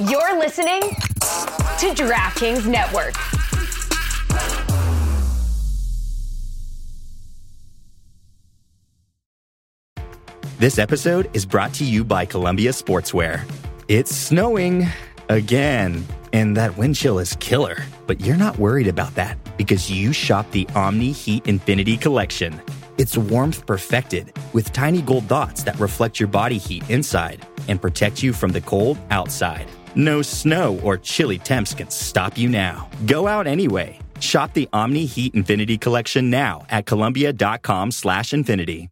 You're listening to DraftKings Network. This episode is brought to you by Columbia Sportswear. It's snowing again, and that wind chill is killer. But you're not worried about that because you shop the Omni Heat Infinity Collection. It's warmth perfected with tiny gold dots that reflect your body heat inside and protect you from the cold outside. No snow or chilly temps can stop you now. Go out anyway. Shop the Omni Heat Infinity Collection now at Columbia.com slash infinity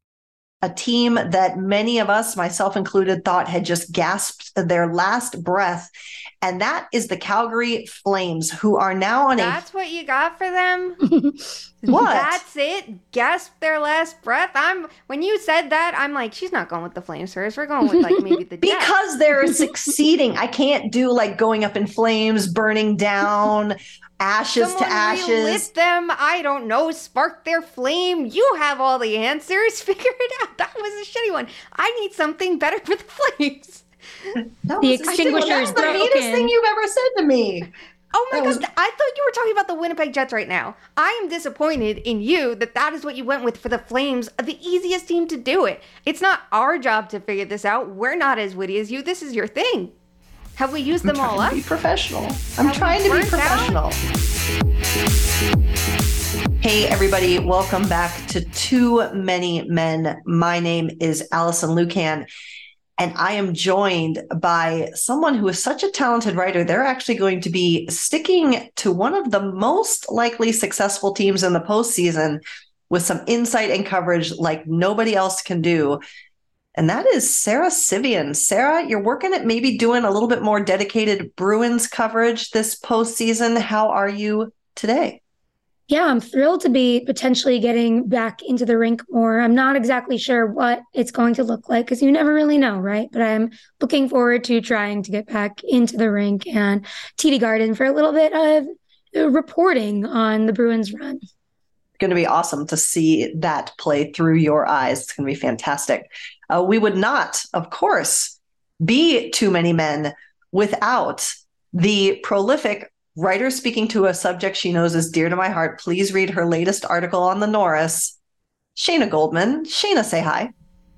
a team that many of us, myself included, thought had just gasped their last breath. And that is the Calgary Flames, who are now on That's a. That's what you got for them? what? That's it? Gasp their last breath? I'm when you said that, I'm like, she's not going with the Flames first. We're going with like maybe the Because they're succeeding. I can't do like going up in flames, burning down ashes Someone to ashes. Lit them. I don't know. Spark their flame. You have all the answers. Figure it out. That was a shitty one. I need something better for the flames. the extinguisher is the meanest thing you've ever said to me. Oh my god! I thought you were talking about the Winnipeg Jets right now. I am disappointed in you that that is what you went with for the Flames, the easiest team to do it. It's not our job to figure this out. We're not as witty as you. This is your thing. Have we used them all up? be professional. I'm Have trying to be professional. Hey, everybody, welcome back to Too Many Men. My name is Allison Lukan. and I am joined by someone who is such a talented writer. They're actually going to be sticking to one of the most likely successful teams in the postseason with some insight and coverage like nobody else can do and that is Sarah Civian. Sarah, you're working at maybe doing a little bit more dedicated Bruins coverage this postseason. How are you today? Yeah, I'm thrilled to be potentially getting back into the rink more. I'm not exactly sure what it's going to look like because you never really know, right? But I'm looking forward to trying to get back into the rink and TD Garden for a little bit of reporting on the Bruins run. Going to be awesome to see that play through your eyes. It's going to be fantastic. Uh, we would not, of course, be too many men without the prolific writer speaking to a subject she knows is dear to my heart. Please read her latest article on the Norris. Shayna Goldman. Shayna, say hi.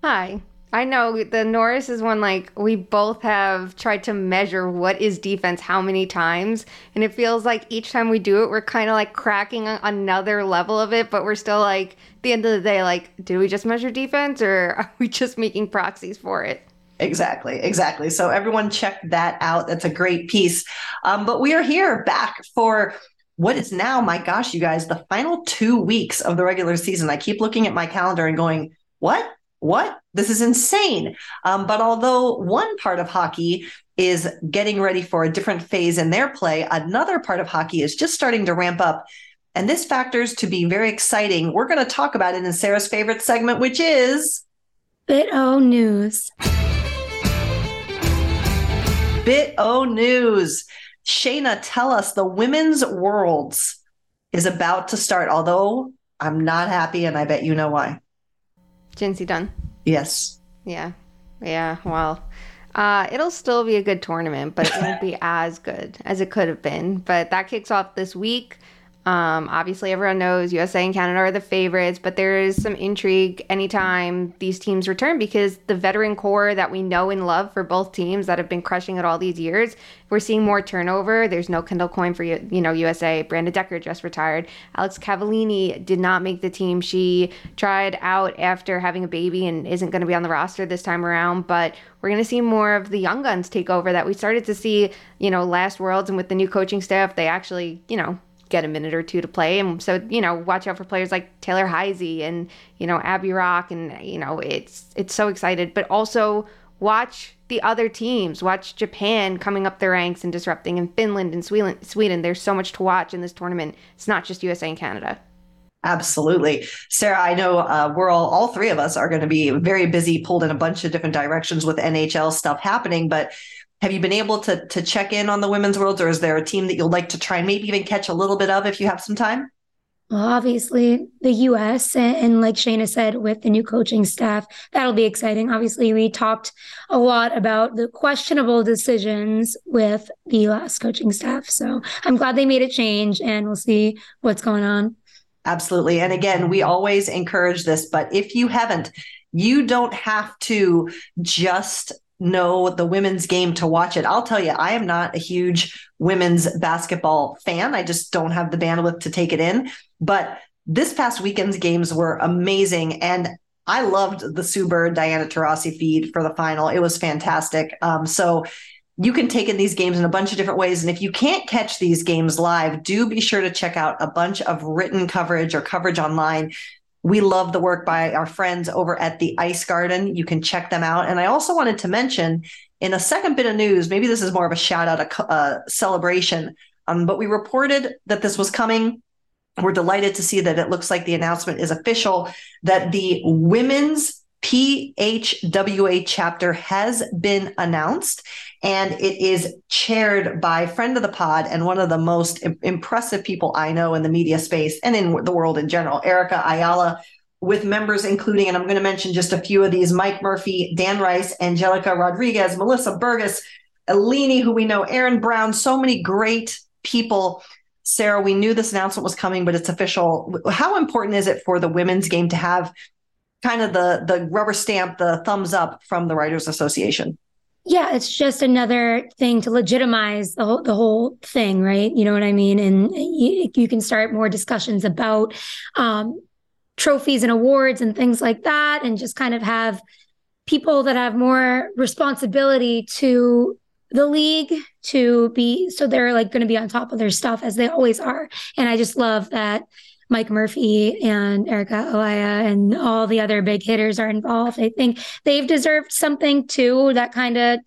Hi. I know the Norris is one like we both have tried to measure what is defense how many times. And it feels like each time we do it, we're kind of like cracking another level of it, but we're still like, the end of the day, like, do we just measure defense or are we just making proxies for it? Exactly, exactly. So everyone check that out. That's a great piece. Um, but we are here back for what is now, my gosh, you guys, the final two weeks of the regular season. I keep looking at my calendar and going, what? What? This is insane. Um, but although one part of hockey is getting ready for a different phase in their play, another part of hockey is just starting to ramp up. And this factors to be very exciting. We're going to talk about it in Sarah's favorite segment, which is Bit O News. Bit O News. Shayna, tell us the women's worlds is about to start, although I'm not happy, and I bet you know why. Jincy Dunne. Yes. Yeah. Yeah. Well, uh, it'll still be a good tournament, but it won't be as good as it could have been. But that kicks off this week. Um, obviously, everyone knows USA and Canada are the favorites, but there is some intrigue anytime these teams return because the veteran core that we know and love for both teams that have been crushing it all these years, we're seeing more turnover. There's no Kendall Coyne for you, you know USA. Brianna Decker just retired. Alex Cavallini did not make the team. She tried out after having a baby and isn't going to be on the roster this time around. But we're going to see more of the young guns take over that we started to see, you know, last Worlds and with the new coaching staff. They actually, you know, get a minute or two to play. And so, you know, watch out for players like Taylor Heise and, you know, Abby Roque And, you know, it's, it's so excited. But also watch the other teams. Watch Japan coming up their ranks and disrupting, and Finland and Sweden. Sweden. There's so much to watch in this tournament. It's not just USA and Canada. Absolutely. Sarah, I know uh, we're all, all three of us are going to be very busy, pulled in a bunch of different directions with NHL stuff happening. But have you been able to to check in on the women's worlds, or is there a team that you'd like to try and maybe even catch a little bit of if you have some time? Well, obviously, the US, and, and, like Shayna said, with the new coaching staff, that'll be exciting. Obviously, we talked a lot about the questionable decisions with the last coaching staff. So I'm glad they made a change, and we'll see what's going on. Absolutely. And again, we always encourage this, but if you haven't, you don't have to just know the women's game to watch it. I'll tell you, I am not a huge women's basketball fan. I just don't have the bandwidth to take it in. But this past weekend's games were amazing. And I loved the Sue Bird Diana Taurasi feed for the final. It was fantastic. Um, so you can take in these games in a bunch of different ways. And if you can't catch these games live, do be sure to check out a bunch of written coverage or coverage online. We love the work by our friends over at the Ice Garden. You can check them out. And I also wanted to mention in a second bit of news, maybe this is more of a shout out, a, celebration, um, but we reported that this was coming. We're delighted to see that it looks like the announcement is official that the women's PHWA chapter has been announced and it is chaired by friend of the pod and one of the most impressive people I know in the media space and in the world in general, Erica Ayala, with members including, and I'm going to mention just a few of these Mike Murphy, Dan Rice, Angelica Rodriguez, Melissa Burgess, Eleni, who we know, Aaron Brown, so many great people. Sarah, we knew this announcement was coming, but it's official. How important is it for the women's game to have kind of the the rubber stamp, the thumbs up from the Writers Association. Yeah, it's just another thing to legitimize the whole, the whole thing, right? You know what I mean? And you, you can start more discussions about um, trophies and awards and things like that, and just kind of have people that have more responsibility to the league to be so they're like going to be on top of their stuff as they always are. And I just love that Mike Murphy and Erica Ayala and all the other big hitters are involved. I think they've deserved something too that kind of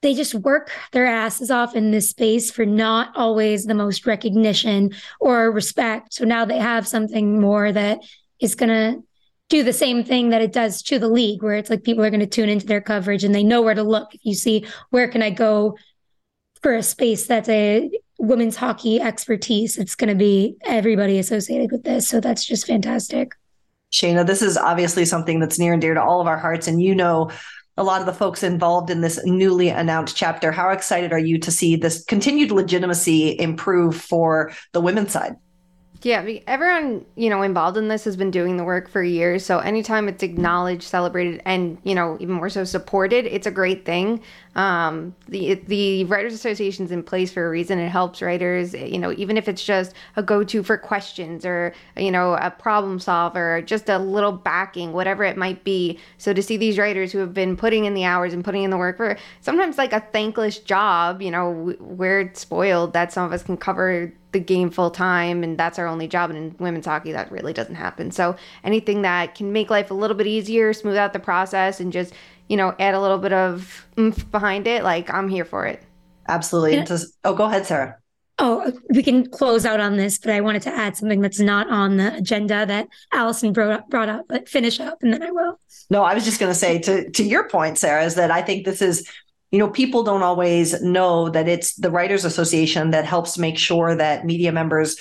they just work their asses off in this space for not always the most recognition or respect. So now they have something more that is going to do the same thing that it does to the league, where it's like people are going to tune into their coverage and they know where to look. If you see, where can I go for a space that's a women's hockey expertise. It's going to be everybody associated with this. So that's just fantastic. Shayna, this is obviously something that's near and dear to all of our hearts. And you know, a lot of the folks involved in this newly announced chapter. How excited are you to see this continued legitimacy improve for the women's side? Yeah, everyone, you know, involved in this has been doing the work for years. So anytime it's acknowledged, celebrated, and, you know, even more so supported, it's a great thing. Um, the the Writers Association is in place for a reason. It helps writers, you know, even if it's just a go-to for questions or, you know, a problem solver, just a little backing, whatever it might be. So to see these writers who have been putting in the hours and putting in the work for sometimes like a thankless job, you know, we're spoiled that some of us can cover the game full time and that's our only job and in women's hockey that really doesn't happen so anything that can make life a little bit easier smooth out the process and just you know add a little bit of oomph behind it like i'm here for it absolutely yeah. Just, oh go ahead sarah Oh, we can close out on this, but I wanted to add something that's not on the agenda that Allison brought up, brought up, but finish up and then I will. No, I was just going to say to to your point, Sarah, is that I think this is you know, people don't always know that it's the Writers Association that helps make sure that media members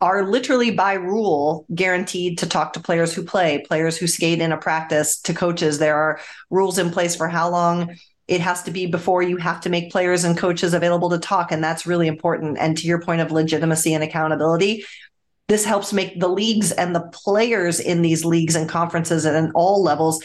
are literally by rule guaranteed to talk to players who play, players who skate in a practice, to coaches. There are rules in place for how long it has to be before you have to make players and coaches available to talk. And that's really important. And to your point of legitimacy and accountability, this helps make the leagues and the players in these leagues and conferences and all levels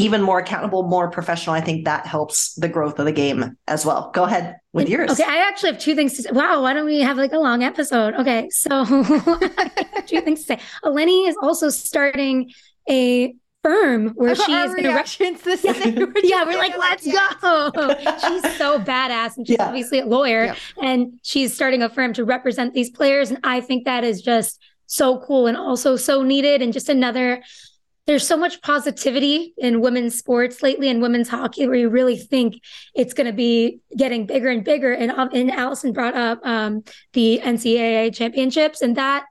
even more accountable, more professional. I think that helps the growth of the game as well. Go ahead with yours. Okay, I actually have two things to say. Wow, why don't we have like a long episode? Okay, so two things to say. Eleni is also starting a firm where she is going reactions to yeah, yeah we're like let's go she's so badass and she's yeah. obviously a lawyer yep. and she's starting a firm to represent these players and i think that is just so cool and also so needed and just another there's so much positivity in women's sports lately and women's hockey where you really think it's going to be getting bigger and bigger. And, um, and Allison brought up um, the NCAA championships, and that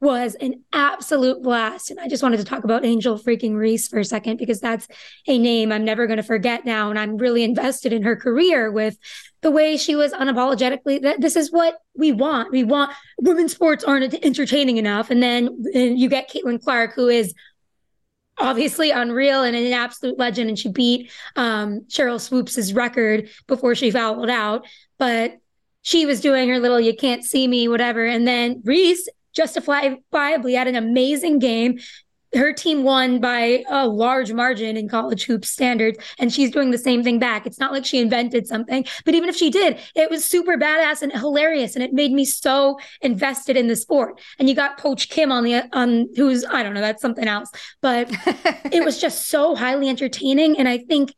was an absolute blast. And I just wanted to talk about Angel freaking Reese for a second because that's a name I'm never going to forget now. And I'm really invested in her career with the way she was unapologetically that this is what we want. We want women's sports aren't entertaining enough. And then and you get Caitlin Clark, who is obviously unreal and an absolute legend. And she beat um, Sheryl Swoopes' record before she fouled out. But she was doing her little you can't see me, whatever. And then Reese justifiably had an amazing game. Her team won by a large margin in college hoops standards, and she's doing the same thing back. It's not like she invented something, but even if she did, it was super badass and hilarious, and it made me so invested in the sport. And you got Coach Kim on the on who's I don't know, that's something else, but it was just so highly entertaining, and I think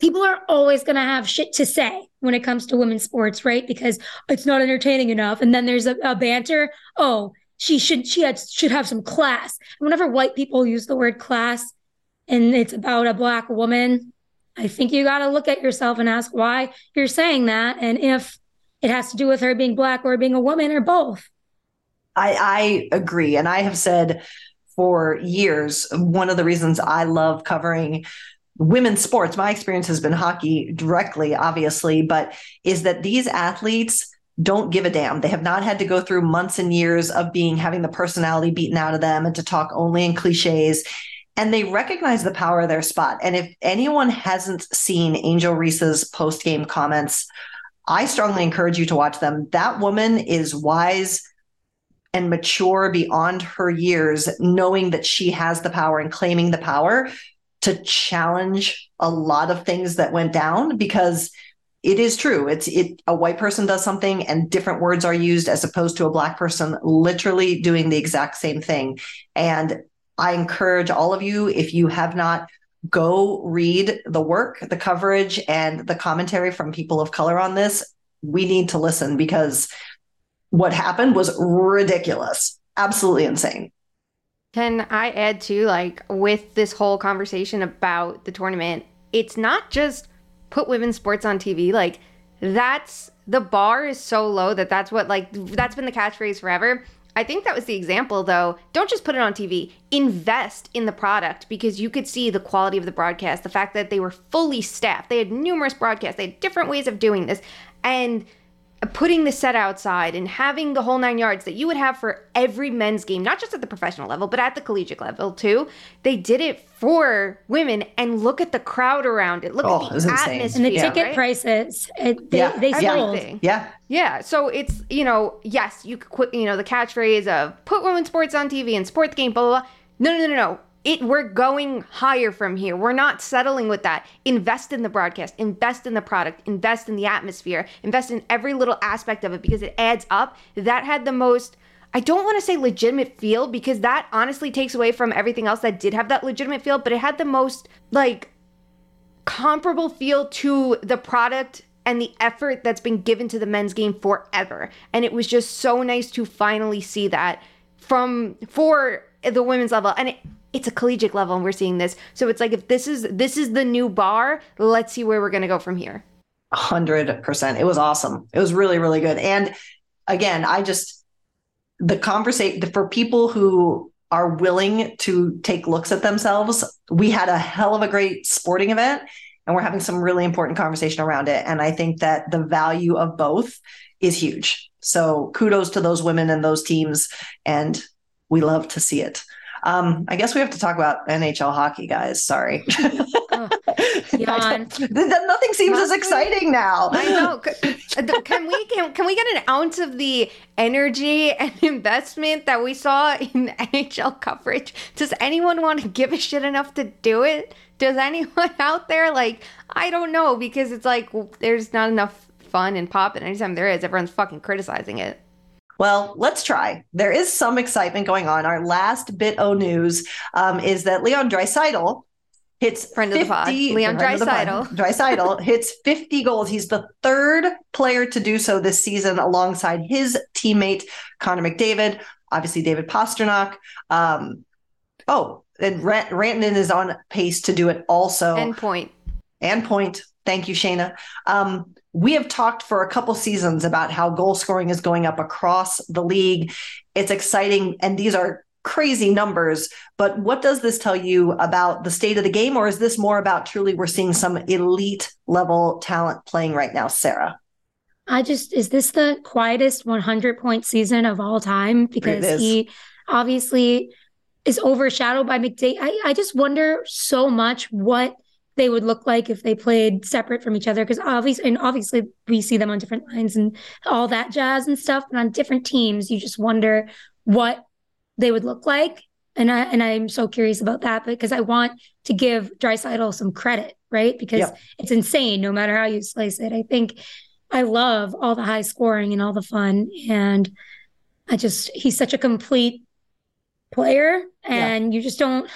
people are always going to have shit to say when it comes to women's sports, right? Because it's not entertaining enough. And then there's a, a banter. Oh, she should she had should have some class. And whenever white people use the word class and it's about a black woman, I think you got to look at yourself and ask why you're saying that and if it has to do with her being black or being a woman or both. I, I agree. And I have said for years, one of the reasons I love covering women's sports, my experience has been hockey directly, obviously, but is that these athletes don't give a damn. They have not had to go through months and years of being having the personality beaten out of them and to talk only in cliches. And they recognize the power of their spot. And if anyone hasn't seen Angel Reese's post game comments, I strongly encourage you to watch them. That woman is wise and mature beyond her years, knowing that she has the power and claiming the power to challenge a lot of things that went down because it is true. It's it a white person does something and different words are used as opposed to a black person literally doing the exact same thing. And i encourage all of you if you have not go read the work the coverage and the commentary from people of color on this. We need to listen because what happened was ridiculous absolutely insane. Can I add to like with this whole conversation about the tournament? It's not just put women's sports on TV. Like that's the bar is so low that that's what like that's been the catchphrase forever. I think that was the example though. Don't just put it on TV. Invest in the product because you could see the quality of the broadcast, the fact that they were fully staffed. They had numerous broadcasts. They had different ways of doing this. And putting the set outside and having the whole nine yards that you would have for every men's game, not just at the professional level, but at the collegiate level too. They did it for women and look at the crowd around it. Look oh, at the atmosphere. And the ticket right? prices. It, they, yeah. they sold. Yeah. Yeah. So it's, you know, yes, you could quit, you know, the catchphrase of put women's sports on TV and support the game, blah, blah, blah. No, no, no, no, no it we're going higher from here. We're not settling with that. Invest in the broadcast, invest in the product, invest in the atmosphere, invest in every little aspect of it because it adds up. That had the most I don't want to say legitimate feel because that honestly takes away from everything else that did have that legitimate feel, but it had the most like comparable feel to the product and the effort that's been given to the men's game forever. And it was just so nice to finally see that from for the women's level. And it it's a collegiate level and we're seeing this. So it's like if this is this is the new bar, let's see where we're going to go from here. 100%. It was awesome. It was really really good. And again, I just the conversation for people who are willing to take looks at themselves, we had a hell of a great sporting event and we're having some really important conversation around it and I think that the value of both is huge. So kudos to those women and those teams and we love to see it. Um, I guess we have to talk about NHL hockey, guys. Sorry. Oh, Nothing seems as exciting now. I know. Can we can, can we get an ounce of the energy and investment that we saw in NHL coverage? Does anyone want to give a shit enough to do it? Does anyone out there like I don't know because it's like there's not enough fun and pop, and anytime there is, everyone's fucking criticizing it. Well, let's try. There is some excitement going on. Our last bit o news um, is that Leon Draisaitl hits friend 50, of the pod. Leon Draisaitl. Draisaitl hits 50 goals. He's the third player to do so this season alongside his teammate Connor McDavid, obviously David Pastrnak. Um, oh, and Rantanen is on pace to do it also. And point. And point. Thank you, Shayna. Um, we have talked for a couple seasons about how goal scoring is going up across the league. It's exciting, and these are crazy numbers. But what does this tell you about the state of the game, or is this more about truly we're seeing some elite level talent playing right now, Sarah? I just is this the quietest 100 point season of all time because he obviously is overshadowed by McDavid. I, I just wonder so much what they would look like if they played separate from each other because obviously and obviously we see them on different lines and all that jazz and stuff but on different teams you just wonder what they would look like and I and I'm so curious about that because I want to give Draisaitl some credit right because yep. it's insane no matter how you slice it I think I love all the high scoring and all the fun. And I just, he's such a complete player. And yeah. you just don't,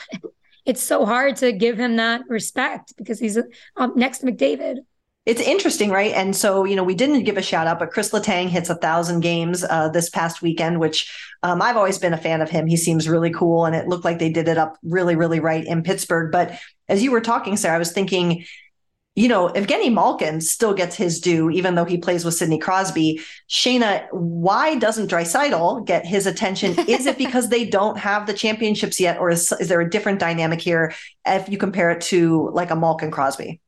it's so hard to give him that respect because he's up next to McDavid. It's interesting, right? And so, you know, we didn't give a shout out, but Chris Letang hits a thousand games uh, this past weekend, which um, I've always been a fan of him. He seems really cool, and it looked like they did it up really, really right in Pittsburgh. But as you were talking, Sarah, I was thinking, you know, Evgeny Malkin still gets his due, even though he plays with Sidney Crosby. Shayna, why doesn't Draisaitl get his attention? Is it because they don't have the championships yet, or is, is there a different dynamic here if you compare it to like a Malkin Crosby?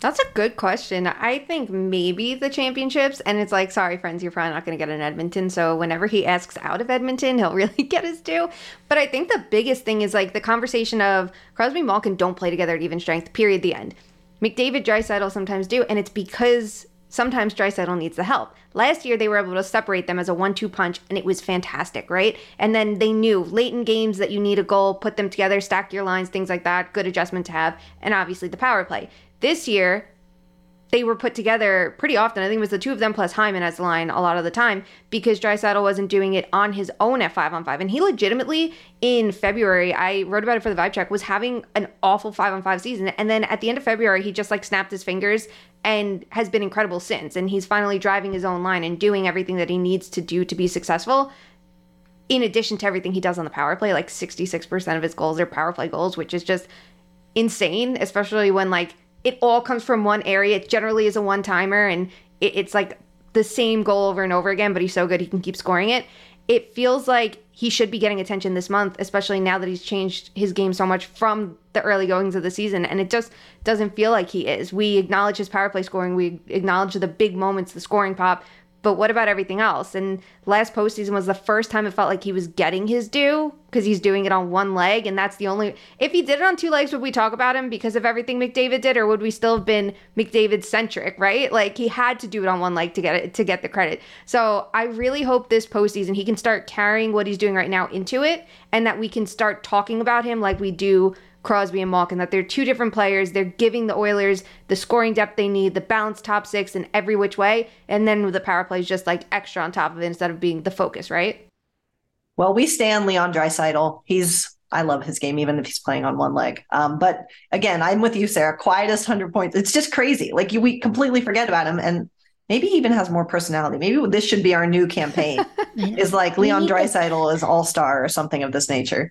That's a good question. I think maybe the championships, and it's like, sorry, friends, you're probably not going to get an Edmonton. So whenever he asks out of Edmonton, he'll really get his due. But I think the biggest thing is like the conversation of Crosby Malkin don't play together at even strength, period, the end. McDavid Draisaitl sometimes do, and it's because sometimes Draisaitl needs the help. Last year they were able to separate them as a one-two punch, and it was fantastic, right? And then they knew late in games that you need a goal, put them together, stack your lines, things like that. Good adjustment to have, and obviously the power play. This year they were put together pretty often. I think it was the two of them plus Hyman as the line a lot of the time because Draisaitl wasn't doing it on his own at five on five. And he legitimately in February, I wrote about it for the vibe check, was having an awful five on five season. And then at the end of February, he just like snapped his fingers and has been incredible since. And he's finally driving his own line and doing everything that he needs to do to be successful. In addition to everything he does on the power play, like 66% of his goals are power play goals, which is just insane, especially when like it all comes from one area. It generally is a one timer and it, it's like the same goal over and over again, but he's so good he can keep scoring it. It feels like he should be getting attention this month, especially now that he's changed his game so much from the early goings of the season. And it just doesn't feel like he is. We acknowledge his power play scoring, we acknowledge the big moments, the scoring pop, but what about everything else? And last postseason was the first time it felt like he was getting his due because he's doing it on one leg, and that's the only. If he did it on two legs, would we talk about him because of everything McDavid did, or would we still have been McDavid centric? Right? Like he had to do it on one leg to get it to get the credit. So I really hope this postseason he can start carrying what he's doing right now into it, and that we can start talking about him like we do Crosby and Malkin, that they're two different players. They're giving the Oilers the scoring depth they need, the balanced top six in every which way. And then the power play is just like extra on top of it instead of being the focus, right? Well, we stand Leon Draisaitl. He's I love his game, even if he's playing on one leg. Um, but again, I'm with you, Sarah. Quietest hundred points. It's just crazy. Like you, we completely forget about him, and maybe he even has more personality. Maybe this should be our new campaign. is like Leon Draisaitl is all star or something of this nature.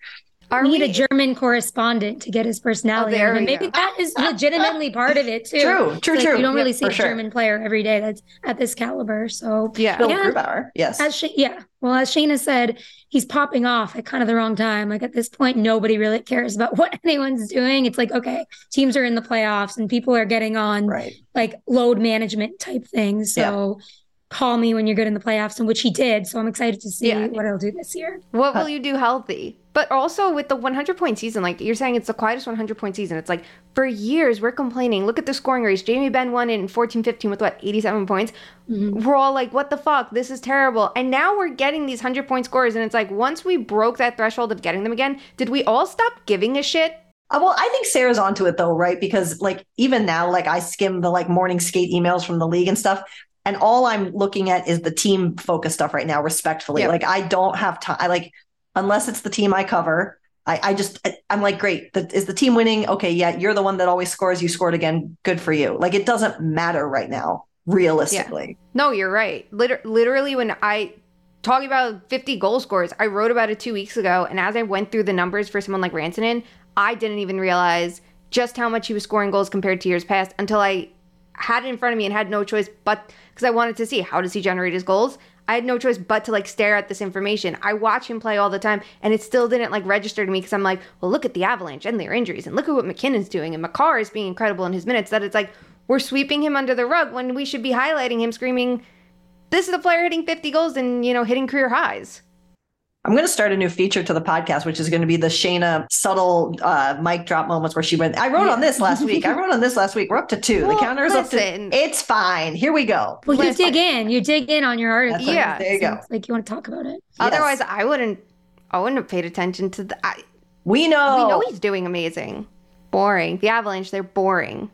Are we need we... a German correspondent to get his oh, personality. Oh, and maybe go. that is legitimately part of it too. True, true, like true. You don't really see a sure. German player every day that's at this caliber. So yeah, Bill yeah, Grubauer. Yes. As she, yeah. Well, as Shayna said, he's popping off at kind of the wrong time. Like at this point, nobody really cares about what anyone's doing. It's like, okay, teams are in the playoffs and people are getting on right. like load management type things. So yeah call me when you're good in the playoffs, and which he did. So I'm excited to see yeah. what he'll do this year. What will you do healthy? But also with the 100 point season, like you're saying, it's the quietest 100 point season. It's like for years we're complaining. Look at the scoring race. Jamie Benn won in 14 15 with what, 87 points? Mm-hmm. We're all like, what the fuck? This is terrible. And now we're getting these 100 point scores. And it's like, once we broke that threshold of getting them again, did we all stop giving a shit? Uh, well, I think Sarah's onto it though, right? Because like even now, like I skim the like morning skate emails from the league and stuff and all I'm looking at is the team focused stuff right now, respectfully. Yep. Like I don't have time. I like unless it's the team I cover. I, I just I'm like, great. The, is the team winning? Okay, yeah, you're the one that always scores. You scored again. Good for you. Like it doesn't matter right now, realistically. Yeah. No, you're right. Liter- literally, when I talking about 50 goal scores, I wrote about it two weeks ago, and as I went through the numbers for someone like Rantanen, I didn't even realize just how much he was scoring goals compared to years past until I had it in front of me and had no choice but because I wanted to see how does he generate his goals. I had no choice but to like stare at this information. I watch him play all the time and it still didn't like register to me because I'm like, well, look at the Avalanche and their injuries and look at what MacKinnon's doing and Makar is being incredible in his minutes. That it's like we're sweeping him under the rug when we should be highlighting him, screaming, "This is a player hitting 50 goals and you know hitting career highs." I'm going to start a new feature to the podcast, which is going to be the Shayna subtle uh, mic drop moments where she went, I wrote on this last week. I wrote on this last week. We're up to two. Well, the counter is up to. It's fine. Here we go. Well, you dig in. You dig in on your article. That's. Yeah. There you go. Like you want to talk about it. Otherwise, I wouldn't. I wouldn't have paid attention to the. I, We know. We know he's doing amazing. Boring. The Avalanche, they're boring.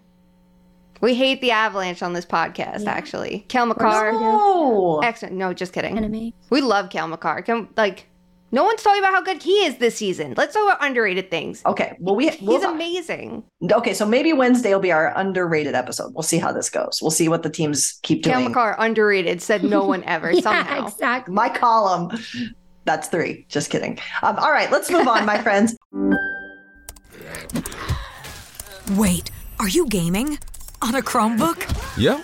We hate the Avalanche on this podcast, actually. Cale Makar. No. Excellent. No, just kidding. Enemy. We love Cale Makar. Can, like, no one's talking about how good he is this season. Let's talk about underrated things. Okay. Well, we. He's We'll, amazing. okay. So maybe Wednesday will be our underrated episode. We'll see how this goes. We'll see what the teams keep Cale doing. Makar, underrated, said no one ever Yeah, somehow. exactly. My column. That's three. Just kidding. Um, all right. Let's move on, my friends. Wait, are you gaming? On a Chromebook? Yep.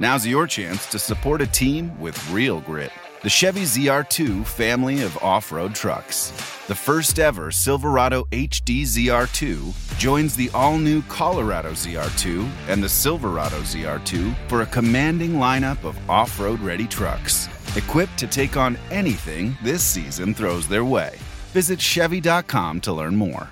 Now's your chance to support a team with real grit. The Chevy ZR2 family of off road trucks. The first ever Silverado HD ZR2 joins the all new Colorado ZR2 and the Silverado ZR2 for a commanding lineup of off road ready trucks. Equipped to take on anything this season throws their way. Visit Chevy.com to learn more.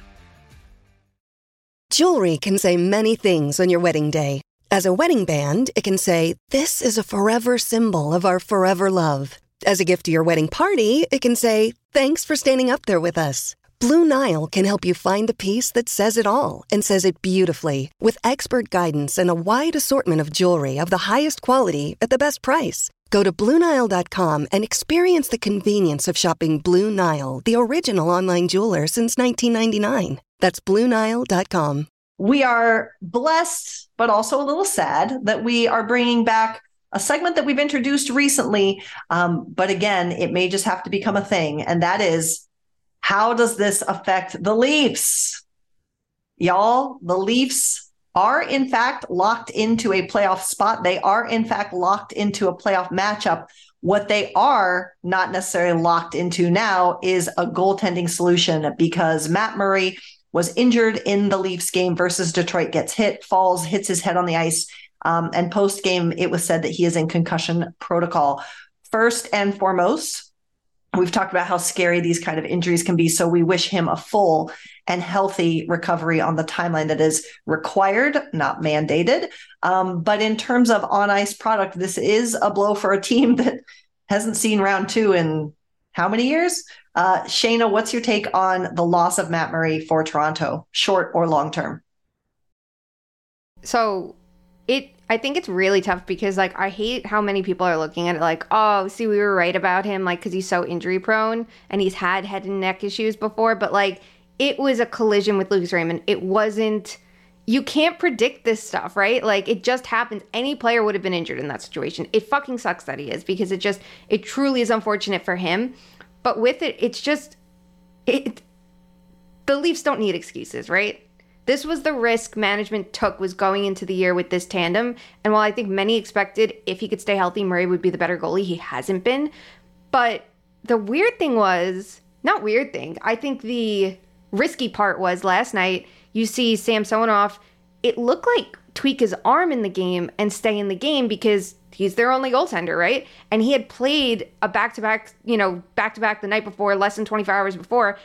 Jewelry can say many things on your wedding day. As a wedding band, it can say, This is a forever symbol of our forever love. As a gift to your wedding party, it can say, Thanks for standing up there with us. Blue Nile can help you find the piece that says it all and says it beautifully with expert guidance and a wide assortment of jewelry of the highest quality at the best price. Go to BlueNile.com and experience the convenience of shopping Blue Nile, the original online jeweler since 1999. That's BlueNile.com. we are blessed, but also a little sad that we are bringing back a segment that we've introduced recently. Um, but again, it may just have to become a thing. And that is how does this affect the Leafs? Y'all, the Leafs are in fact locked into a playoff spot. They are in fact locked into a playoff matchup. What they are not necessarily locked into now is a goaltending solution because Matt Murray was injured in the Leafs game versus Detroit, gets hit, falls, hits his head on the ice. Um, and post game, it was said that he is in concussion protocol. First and foremost, we've talked about how scary these kind of injuries can be. So we wish him a full and healthy recovery on the timeline that is required, not mandated. Um, but in terms of on ice product, this is a blow for a team that hasn't seen round two in how many years? Uh, what's your take on the loss of Matt Murray for Toronto, short or long term? So it I think it's really tough because like I hate how many people are looking at it like, oh, see, we were right about him, like because he's so injury prone and he's had head and neck issues before, but like it was a collision with Lucas Raymond. It wasn't. You can't predict this stuff, right? Like it just happens. Any player would have been injured in that situation. It fucking sucks that he is because it just it truly is unfortunate for him. But with it, it's just it. The Leafs don't need excuses, right? This was the risk management took was going into the year with this tandem. And while I think many expected if he could stay healthy, Murray would be the better goalie, he hasn't been. But the weird thing was, not weird thing, I think the risky part was last night you see Samsonov, it looked like tweak his arm in the game and stay in the game because he's their only goaltender, right? And he had played a back to back, you know, back to back the night before, less than 24 hours before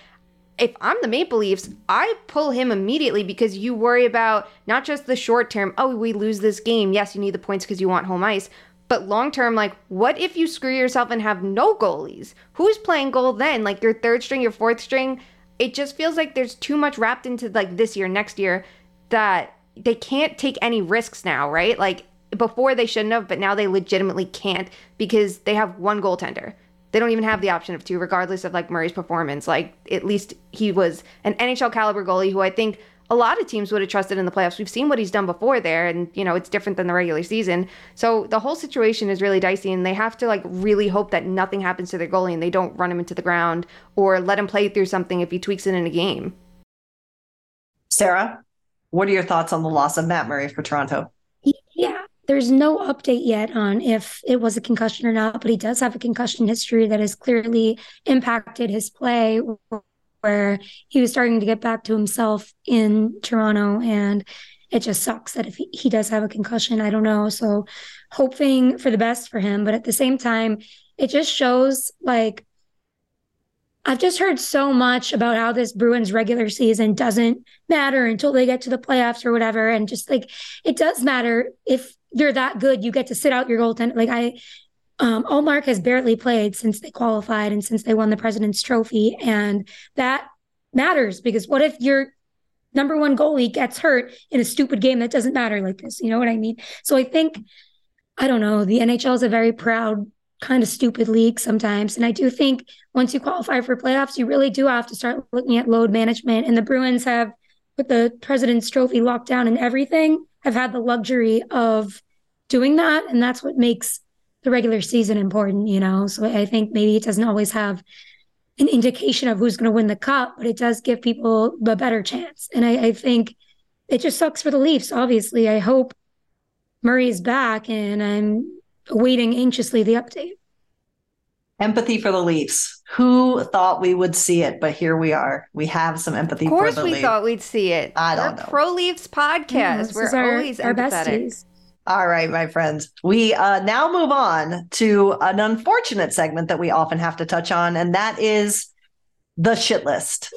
if I'm the Maple Leafs, I pull him immediately because you worry about not just the short term, oh, we lose this game. Yes, you need the points because you want home ice. But long term, like, what if you screw yourself and have no goalies? Who's playing goal then? Like your third string, your fourth string? It just feels like there's too much wrapped into like this year, next year, that they can't take any risks now, right? Like before they shouldn't have, but now they legitimately can't because they have one goaltender. They don't even have the option of two, regardless of like Murray's performance. Like at least he was an NHL caliber goalie who I think a lot of teams would have trusted in the playoffs. We've seen what he's done before there, and you know it's different than the regular season. So the whole situation is really dicey, and they have to like really hope that nothing happens to their goalie and they don't run him into the ground or let him play through something if he tweaks it in a game. Sarah, what are your thoughts on the loss of Matt Murray for Toronto? There's no update yet on if it was a concussion or not, but he does have a concussion history that has clearly impacted his play where he was starting to get back to himself in Toronto. And it just sucks that if he, he does have a concussion, I don't know. So hoping for the best for him. But at the same time, it just shows like I've just heard so much about how this Bruins regular season doesn't matter until they get to the playoffs or whatever. And just like it does matter if you're that good, you get to sit out your goaltender. Like I um, Ullmark has barely played since they qualified and since they won the President's Trophy. And that matters because what if your number one goalie gets hurt in a stupid game that doesn't matter like this? You know what I mean? So I think, I don't know, the NHL is a very proud, kind of stupid league sometimes. And I do think once you qualify for playoffs, you really do have to start looking at load management. And the Bruins have, with the President's Trophy locked down and everything, have had the luxury of doing that. And that's what makes the regular season important, you know. So I think maybe it doesn't always have an indication of who's going to win the cup, but it does give people a better chance. And I, I think it just sucks for the Leafs. Obviously, I hope Murray's back, and I'm awaiting anxiously the update. Empathy for the Leafs. Who thought we would see it? But here we are. We have some empathy. For the Leafs. Of course, we Leafs. thought we'd see it. I don't We're know. Pro Leafs podcast. Yeah, We're our, always our empathetic. besties. All right, my friends. We uh, now move on to an unfortunate segment that we often have to touch on, and that is the shit list.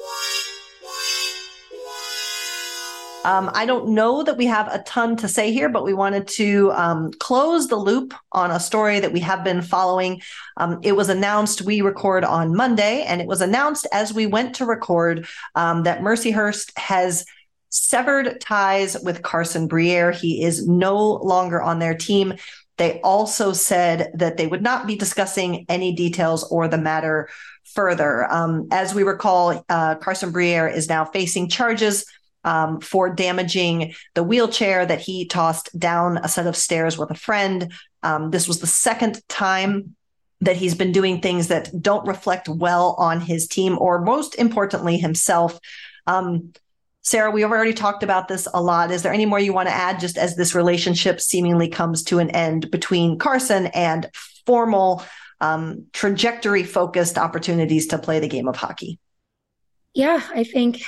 Um, I don't know that we have a ton to say here, but we wanted to um, close the loop on a story that we have been following. Um, it was announced we record on Monday, and it was announced as we went to record um, that Mercyhurst has severed ties with Carson Briere. He is no longer on their team. They also said that they would not be discussing any details or the matter further. Um, as we recall, uh, Carson Briere is now facing charges um, for damaging the wheelchair that he tossed down a set of stairs with a friend. Um, this was the second time that he's been doing things that don't reflect well on his team or, most importantly, himself. Um, Sarah, we have already talked about this a lot. Is there any more you want to add just as this relationship seemingly comes to an end between Carson and formal, um, trajectory focused opportunities to play the game of hockey? Yeah, I think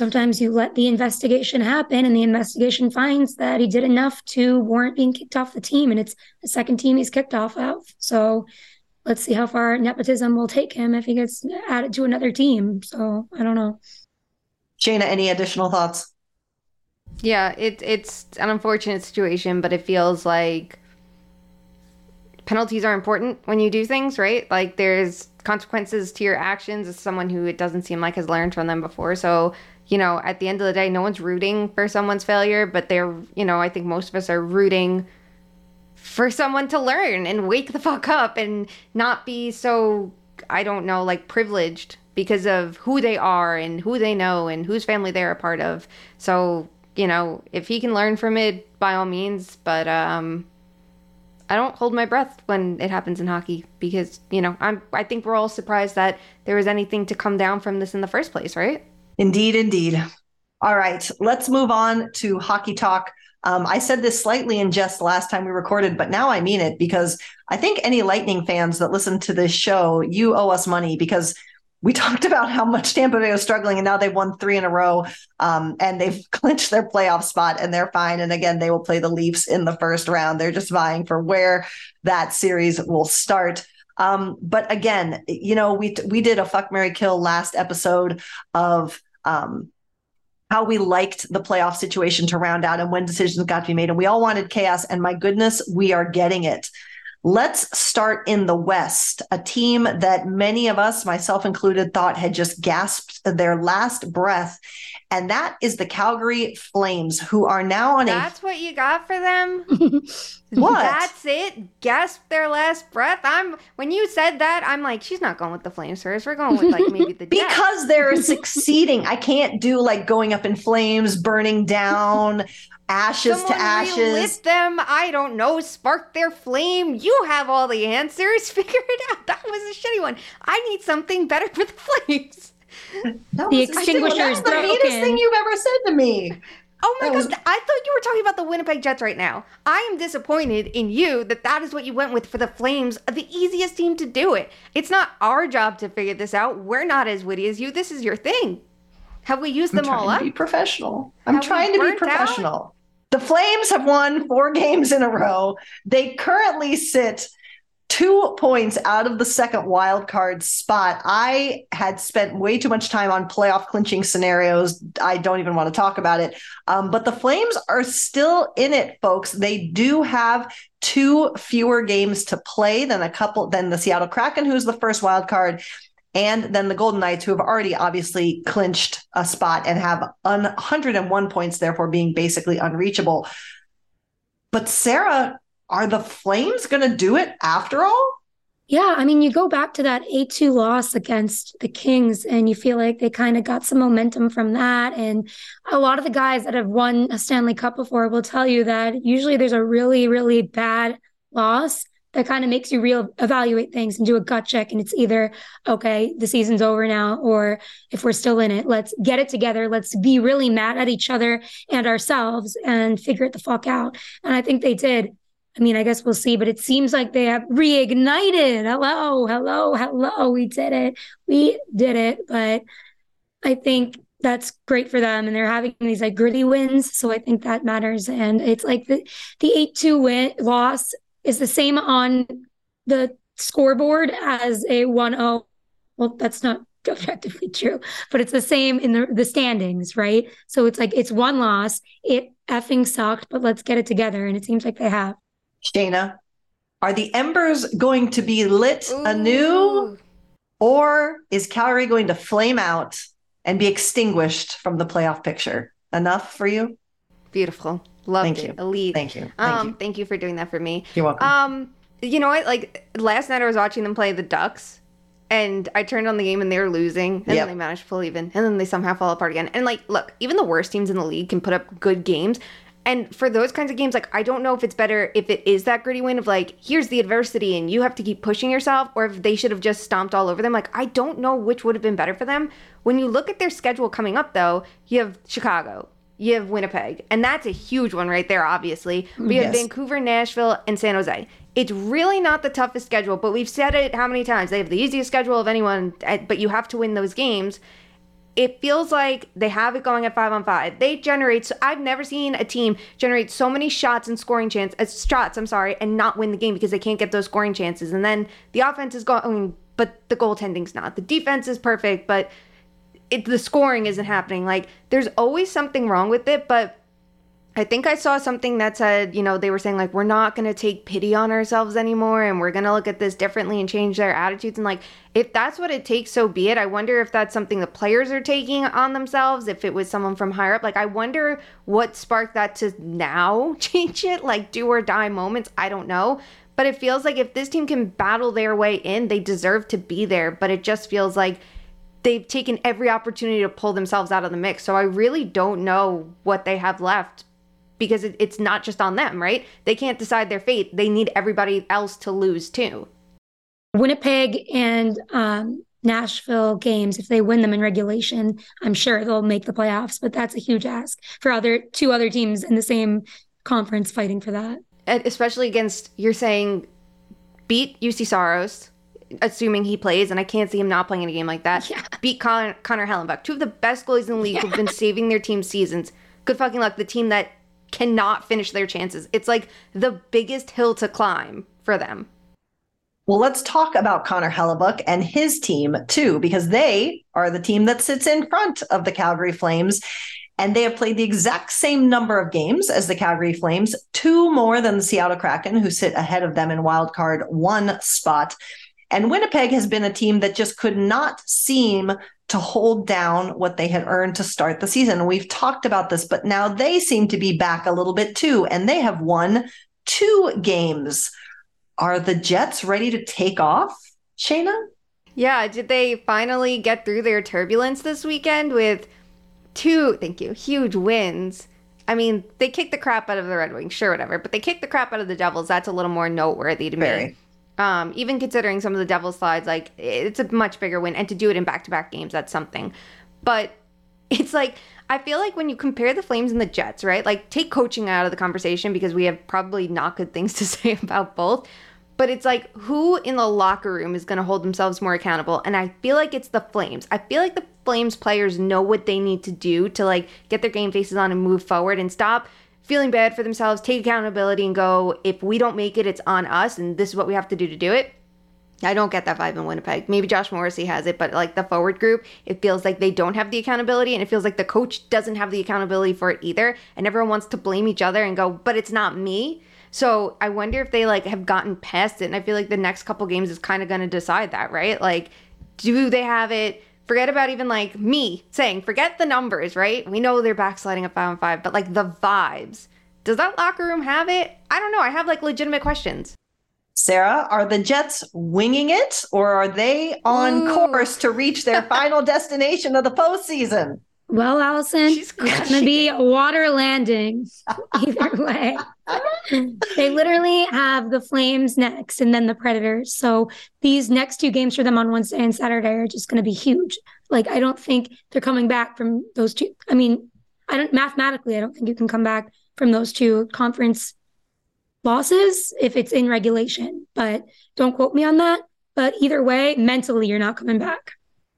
sometimes you let the investigation happen and the investigation finds that he did enough to warrant being kicked off the team. And it's the second team he's kicked off of. So let's see how far nepotism will take him if he gets added to another team. So I don't know. Shayna, any additional thoughts? Yeah, it, it's an unfortunate situation, but it feels like penalties are important when you do things, right? Like there's consequences to your actions as someone who it doesn't seem like has learned from them before. So, you know, at the end of the day, no one's rooting for someone's failure, but they're, you know, I think most of us are rooting for someone to learn and wake the fuck up and not be so, I don't know, like privileged because of who they are and who they know and whose family they're a part of. So, you know, if he can learn from it, by all means. But um, I don't hold my breath when it happens in hockey because, you know, I'm I think we're all surprised that there was anything to come down from this in the first place, right? Indeed, indeed. All right, let's move on to hockey talk. Um, I said this slightly in jest last time we recorded, but now I mean it because I think any Lightning fans that listen to this show, you owe us money because we talked about how much Tampa Bay was struggling, and now they've won three in a row, um, and they've clinched their playoff spot, and they're fine. And again, they will play the Leafs in the first round. They're just vying for where that series will start. Um, but again, you know, we we did a fuck Mary kill last episode of um, how we liked the playoff situation to round out and when decisions got to be made, and we all wanted chaos. And my goodness, we are getting it. Let's start in the West, a team that many of us, myself included, thought had just gasped their last breath. And that is the Calgary Flames, who are now on That's a. That's what you got for them? what? That's it? Gasp their last breath? I'm when you said that, I'm like, she's not going with the Flames first. We're going with like maybe the because they're succeeding. I can't do like going up in flames, burning down, ashes Someone to ashes. them. I don't know. Spark their flame. You have all the answers. Figure it out. That was a shitty one. I need something better for the Flames. That The was- extinguisher That's is the meanest thing you've ever said to me. Oh my That god! was- I thought you were talking about the Winnipeg Jets right now. I am disappointed in you that that is what you went with for the Flames, the easiest team to do it. It's not our job to figure this out. We're not as witty as you. This is your thing. Have we used I'm them all trying up? to be professional. I'm Have trying to be burnt out? professional. The Flames have won four games in a row. They currently sit two points out of the second wild card spot. I had spent way too much time on playoff clinching scenarios. I don't even want to talk about it. Um, but the Flames are still in it, folks. They do have two fewer games to play than a couple than the Seattle Kraken, who's the first wild card and then the Golden Knights, who have already obviously clinched a spot and have 101 points, therefore being basically unreachable. But Sarah, are the Flames going to do it after all? Yeah, I mean, you go back to that 8 2 loss against the Kings, and you feel like they kind of got some momentum from that. And a lot of the guys that have won a Stanley Cup before will tell you that usually there's a really, really bad loss that kind of makes you real evaluate things and do a gut check. And it's either, okay, the season's over now, or if we're still in it, let's get it together. Let's be really mad at each other and ourselves and figure it the fuck out. And I think they did. I mean, I guess we'll see, but it seems like they have reignited. Hello, hello, hello. We did it. We did it. But I think that's great for them. And they're having these like gritty wins. So I think that matters. And it's like the, the 8 2 win loss is the same on the scoreboard as a 1 0. Well, that's not objectively true, but it's the same in the, the standings, right? So it's like it's one loss. It effing sucked, but let's get it together. And it seems like they have. Shayna, are the embers going to be lit anew, or is Calgary going to flame out and be extinguished from the playoff picture? Enough for you? Beautiful. Loved Thank it. you. Elite. Thank you. Thank um, you. thank you for doing that for me. You're welcome. Um, you know what? Like last night, I was watching them play the Ducks, and I turned on the game and they were losing, and Yep. then they managed to pull even, and then they somehow fall apart again. And like, look, even the worst teams in the league can put up good games. And for those kinds of games, like I don't know if it's better if it is that gritty win of like, here's the adversity and you have to keep pushing yourself, or if they should have just stomped all over them. Like I don't know which would have been better for them. When you look at their schedule coming up, though, you have Chicago, you have Winnipeg, and that's a huge one right there, obviously. we have Yes. Vancouver, Nashville, and San Jose. It's really not the toughest schedule, but we've said it how many times? They have the easiest schedule of anyone, eh, but you have to win those games. It feels like they have it going at five on five. They generate. So I've never seen a team generate so many shots and scoring chance, uh, shots. I'm sorry, and not win the game because they can't get those scoring chances. And then the offense is going, but the goaltending's not. The defense is perfect, but it, the scoring isn't happening. Like there's always something wrong with it, but I think I saw something that said, you know, they were saying like we're not going to take pity on ourselves anymore and we're going to look at this differently and change their attitudes and like if that's what it takes so be it. I wonder if that's something the players are taking on themselves if it was someone from higher up. Like I wonder what sparked that to now change it like do or die moments. I don't know. But it feels like if this team can battle their way in, they deserve to be there, but it just feels like they've taken every opportunity to pull themselves out of the mix. So I really don't know what they have left because it, it's not just on them, right? They can't decide their fate. They need everybody else to lose too. Winnipeg and um, Nashville games, if they win them in regulation, I'm sure they'll make the playoffs. But that's a huge ask for other two other teams in the same conference fighting for that. And especially against you're saying beat Juuse Saros, assuming he plays, and I can't see him not playing in a game like that. Yeah. Beat Connor, Connor Hellebuyck, two of the best goalies in the league who've been saving their team seasons. Good fucking luck. The team that cannot finish their chances. It's like the biggest hill to climb for them. Well, let's talk about Connor Hellebuyck and his team too, because they are the team that sits in front of the Calgary Flames. And they have played the exact same number of games as the Calgary Flames, two more than the Seattle Kraken, who sit ahead of them in wild card one spot. And Winnipeg has been a team that just could not seem to hold down what they had earned to start the season. We've talked about this, but now they seem to be back a little bit too, and they have won two games. Are the Jets ready to take off, Shayna? Yeah, did they finally get through their turbulence this weekend with two, thank you, huge wins? I mean, they kicked the crap out of the Red Wings, sure, whatever, but they kicked the crap out of the Devils. That's a little more noteworthy to Very. me. Um, even considering some of the Devil slides, like it's a much bigger win, and to do it in back-to-back games, that's something. But it's like I feel like when you compare the Flames and the Jets, right? Like take coaching out of the conversation because we have probably not good things to say about both. But it's like who in the locker room is going to hold themselves more accountable? And I feel like it's the Flames. I feel like the Flames players know what they need to do to like get their game faces on and move forward and stop feeling bad for themselves, take accountability and go, if we don't make it, it's on us, and this is what we have to do to do it. I don't get that vibe in Winnipeg. Maybe Josh Morrissey has it, but like the forward group, it feels like they don't have the accountability and it feels like the coach doesn't have the accountability for it either. And everyone wants to blame each other and go, but it's not me. So I wonder if they like have gotten past it. And I feel like the next couple games is kind of going to decide that, right? Like, do they have it? Forget about even like me saying, forget the numbers, right? We know they're backsliding at five on five, but like the vibes. Does that locker room have it? I don't know. I have like legitimate questions. Sarah, are the Jets winging it or are they on Ooh. course to reach their final destination of the postseason? Well, Allison, it's going to be a water landing either way. they literally have the Flames next and then the Predators. So these next two games for them on Wednesday and Saturday are just going to be huge. Like, I don't think they're coming back from those two. I mean, I don't mathematically, I don't think you can come back from those two conference losses if it's in regulation, but don't quote me on that. But either way, mentally, you're not coming back.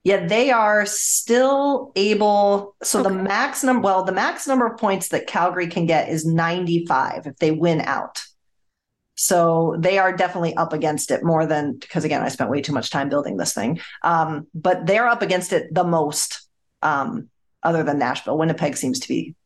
Yeah, they are still able. So okay. the max number, well, the max number of points that Calgary can get is 95 if they win out. So they are definitely up against it more than because again, I spent way too much time building this thing. Um, but they're up against it the most, um, other than Nashville. Winnipeg seems to be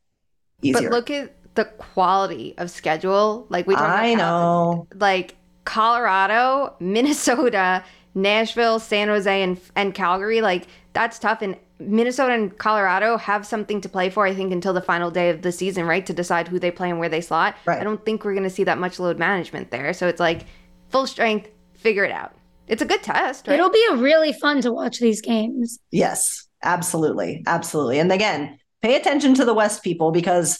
easier. But look at the quality of schedule. Like we talked I know, like Colorado, Minnesota, Nashville, San Jose, and and Calgary, like that's tough. And Minnesota and Colorado have something to play for, I think, until the final day of the season, right? To decide who they play and where they slot. Right. I don't think we're going to see that much load management there. So it's like full strength, figure it out. It's a good test. Right? It'll be a really fun to watch these games. Yes, absolutely, absolutely. And again, pay attention to the West people because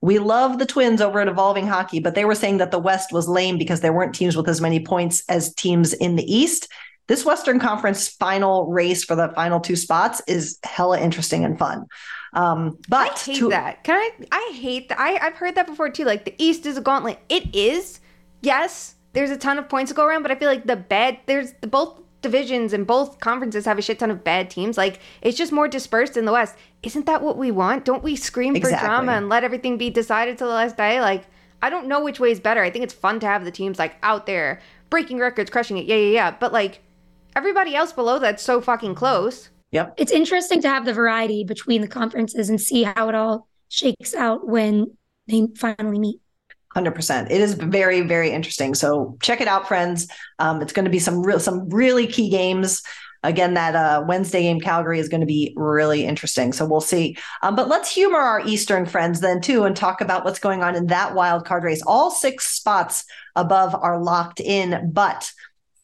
we love the Twins over at Evolving Hockey, but they were saying that the West was lame because there weren't teams with as many points as teams in the East this Western Conference final race for the final two spots is hella interesting and fun. Um, but I hate to- that. Can I? I hate that. I, I've heard that before too. Like the East is a gauntlet. It is. Yes, there's a ton of points to go around, but I feel like the bad there's the both divisions and both conferences have a shit ton of bad teams. Like it's just more dispersed in the West. Isn't that what we want? Don't we scream exactly. for drama and let everything be decided to the last day? Like I don't know which way is better. I think it's fun to have the teams like out there breaking records, crushing it. Yeah, yeah, yeah. But like everybody else below that's so fucking close. Yep. It's interesting to have the variety between the conferences and see how it all shakes out when they finally meet. 100%. It is very, very interesting. So check it out, friends. Um, it's going to be some real, some really key games. Again, that uh, Wednesday game, Calgary, is going to be really interesting. So we'll see. Um, but let's humor our Eastern friends then, too, and talk about what's going on in that wild card race. All six spots above are locked in, but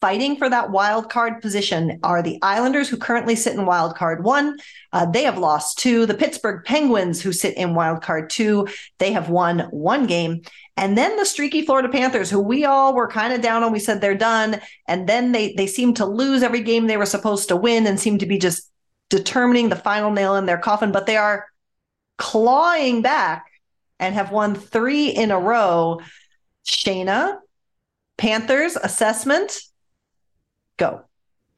fighting for that wild card position are the Islanders, who currently sit in wild card one. Uh, they have lost two. The Pittsburgh Penguins, who sit in wild card two, they have won one game. And then the streaky Florida Panthers, who we all were kind of down on, we said they're done. And then they they seem to lose every game they were supposed to win and seem to be just determining the final nail in their coffin. But they are clawing back and have won three in a row. Shayna, Panthers assessment Go.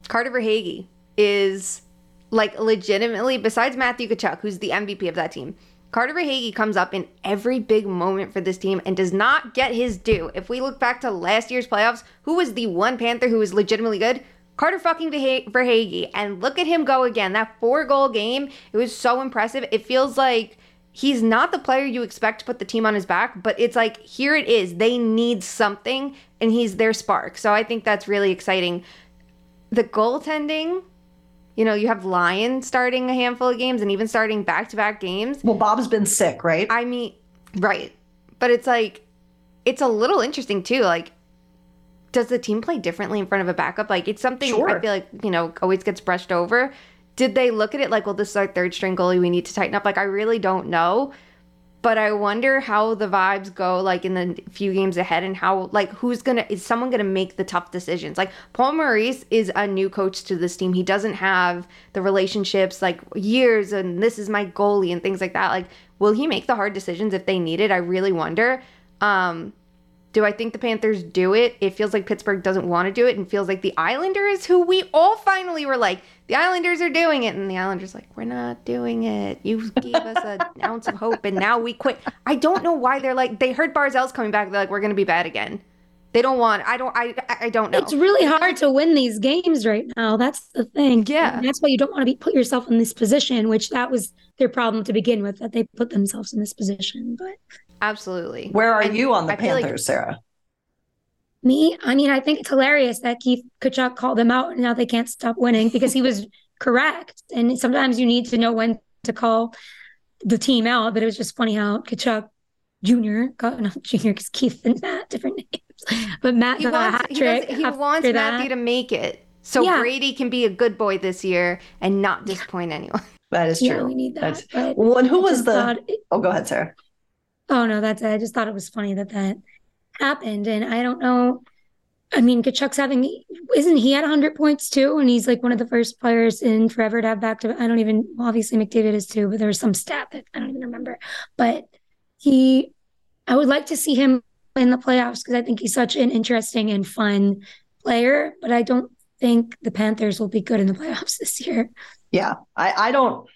Carter Verhaeghe is like legitimately, besides Matthew Tkachuk, who's the MVP of that team, Carter Verhaeghe comes up in every big moment for this team and does not get his due. If we look back to last year's playoffs, who was the one Panther who was legitimately good? Carter fucking Verhaeghe. And look at him go again. That four goal game, it was so impressive. It feels like he's not the player you expect to put the team on his back, but it's like here it is. They need something, and he's their spark. So I think that's really exciting the goaltending You know, you have Lyon starting a handful of games and even starting back to back games. Well, Bob's been sick, right? I mean, right. But it's like, it's a little interesting too. Like, does the team play differently in front of a backup? Like, it's something Sure. I feel like, you know, always gets brushed over. Did they look at it like, well, this is our third string goalie. We need to tighten up? Like, I really don't know. But I wonder how the vibes go, like in the few games ahead, and how, like, who's gonna, is someone gonna make the tough decisions? Like, Paul Maurice is a new coach to this team. He doesn't have the relationships, like, years, and this is my goalie, and things like that. Like, will he make the hard decisions if they need it? I really wonder. Um, do I think the Panthers do it? It feels like Pittsburgh doesn't want to do it and feels like the Islanders, who we all finally were like, the Islanders are doing it. And the Islanders, like, we're not doing it. You gave us an ounce of hope and now we quit. I don't know why they're like, they heard Barzal's coming back. They're like, we're going to be bad again. They don't want, I don't, I, I don't know. It's really hard to win these games right now. That's the thing. Yeah. And that's why you don't want to be put yourself in this position, which that was their problem to begin with, that they put themselves in this position. But Absolutely. Where are And you on the I feel like- Panthers, Sarah? me, I mean, I think it's hilarious that Keith Tkachuk called them out and now they can't stop winning because he was correct. And sometimes you need to know when to call the team out. But it was just funny how Tkachuk Jr. got not Jr. because Keith and Matt different names, but Matt he got a wants, hat he, does, he wants that. Matthew to make it. So Yeah. Brady can be a good boy this year and not disappoint anyone. That is Yeah, true. we need that. But Well, and who was just the? thought- Oh, go ahead, Sarah. Oh no, that's it. I just thought it was funny that that happened, and I don't know. I mean, Tkachuk's having isn't he at 100 points too, and he's like one of the first players in forever to have back to. I don't even well, obviously McDavid is too, but there was some stat that I don't even remember. But he, I would like to see him in the playoffs because I think he's such an interesting and fun player. But I don't think the Panthers will be good in the playoffs this year. Yeah, I, I don't.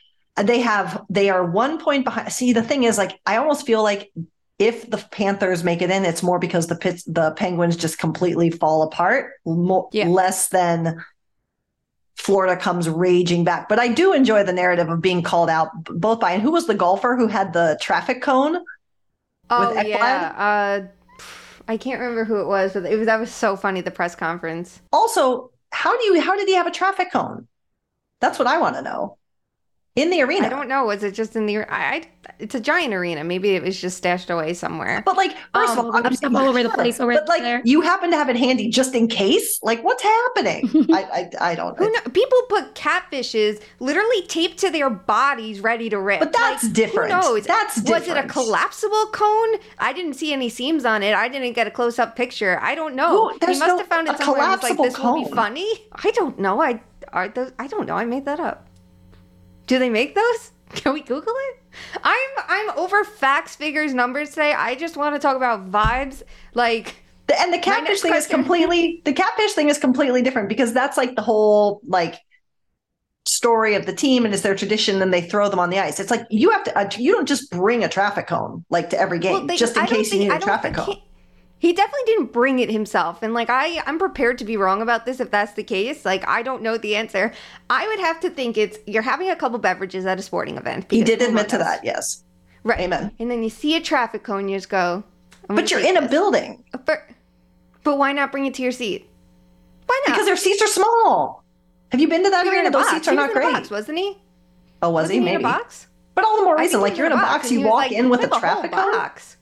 They have. They are one point behind. See, the thing is, like, I almost feel like if the Panthers make it in, it's more because the Pits, the Penguins just completely fall apart. More, Yeah. Less than Florida comes raging back. But I do enjoy the narrative of being called out both by and who was the golfer who had the traffic cone? Oh yeah, uh, I can't remember who it was, but it was that was so funny. The press conference. Also, how do you? How did he have a traffic cone? That's what I want to know. In the arena. I don't know. Was it just in the? I, I it's a giant arena. Maybe it was just stashed away somewhere. But like, first Um, of all, there's I'm stuff all over the place over but like there. you happen to have it handy just in case. Like, what's happening? I, I I don't. Who know? People put catfishes literally taped to their bodies, ready to rip. But that's Like, different. Who knows? That's different. Was it a collapsible cone? I didn't see any seams on it. I didn't get a close up picture. I don't know. Who- he must no- have found it a somewhere. and was like, collapsible this will be cone. funny. I don't know. I are those? I don't know. I made that up. Do they make those? Can we Google it? I'm I'm over facts, figures, numbers today. I just want to talk about vibes. Like The, and the catfish thing is completely the catfish thing is completely different because that's like the whole like story of the team and it's their tradition and they throw them on the ice. It's like you have to uh, you don't just bring a traffic cone like to every game Well, they- just in I case you need I a traffic think cone. He, definitely didn't bring it himself, and like I, I'm prepared to be wrong about this if that's the case. Like I don't know the answer. I would have to think it's you're having a couple beverages at a sporting event. He did admit to that, yes. right? Amen. And then you see a traffic cone, you just go. But you're in a building But, but why not bring it to your seat? Why not? because their seats are small. Have you been to that arena? Those box. seats are He was not in a great. box, wasn't he? Oh, was Wasn't he? in Maybe. a box? But all the more reason, like you're in a box, and you walk like, in with a traffic cone. box.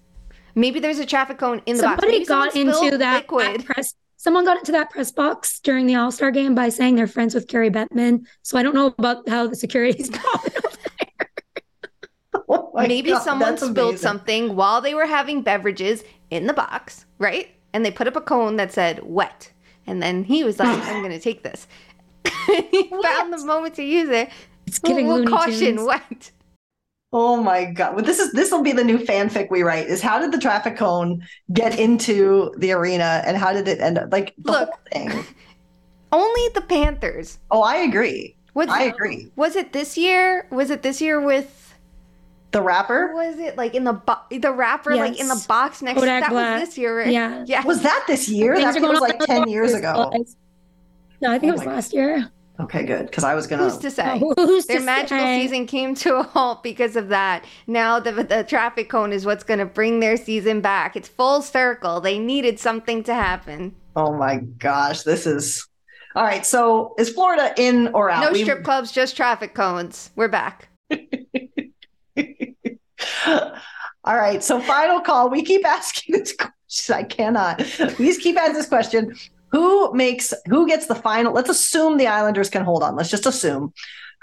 Maybe there's a traffic cone in the box. Somebody Maybe someone got into that, that liquid. press. Someone got into that press box during the All Star game by saying they're friends with Gary Bettman. So I don't know about how the security's going. Oh my Maybe God, someone spilled amazing. something while they were having beverages in the box, right? And they put up a cone that said wet. And then he was like, I'm going to take this. he found the moment to use it. It's getting Well, Looney caution, Tunes. wet. Oh my god! Well, this is this will be the new fanfic we write. Is how did the traffic cone get into the arena, and how did it end up? Like the Look. whole thing. Only the Panthers. Oh, I agree. Was, I agree. Was it this year? Was it this year with The rapper was it like in the bo- the rapper like in the box next Kodak that Black. was this year right? Yeah. yeah was that this year? Things That was like ten years ago. was- No, I think Oh it was oh my last year. Okay, good. Because I was gonna. who's to say who's their to magical say? season came to a halt because of that now the, the traffic cone is what's going to bring their season back it's full circle they needed something to happen Oh my gosh, this is. All right. So is Florida in or out? No We- strip clubs, just traffic cones. We're back. All right. So final call. We keep asking this question. I cannot. Please keep asking this question. Who makes who gets the final? Let's assume the Islanders can hold on. Let's just assume.